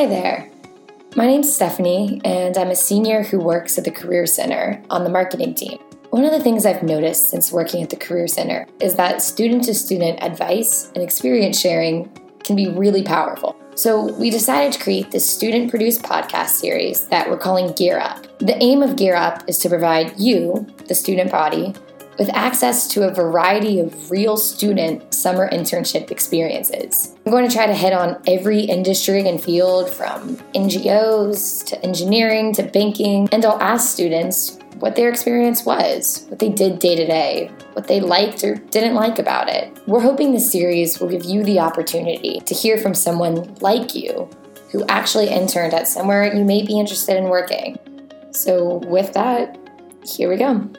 Hi there. My name's Stephanie, and I'm a senior who works at the Career Center on the marketing team. One of the things I've noticed since working at the Career Center is that student to student advice and experience sharing can be really powerful. So, we decided to create this student produced podcast series that we're calling Gear Up. The aim of Gear Up is to provide you, the student body, with access to a variety of real student summer internship experiences. I'm going to try to hit on every industry and field from NGOs to engineering to banking, and I'll ask students what their experience was, what they did day to day, what they liked or didn't like about it. We're hoping this series will give you the opportunity to hear from someone like you who actually interned at somewhere you may be interested in working. So, with that, here we go.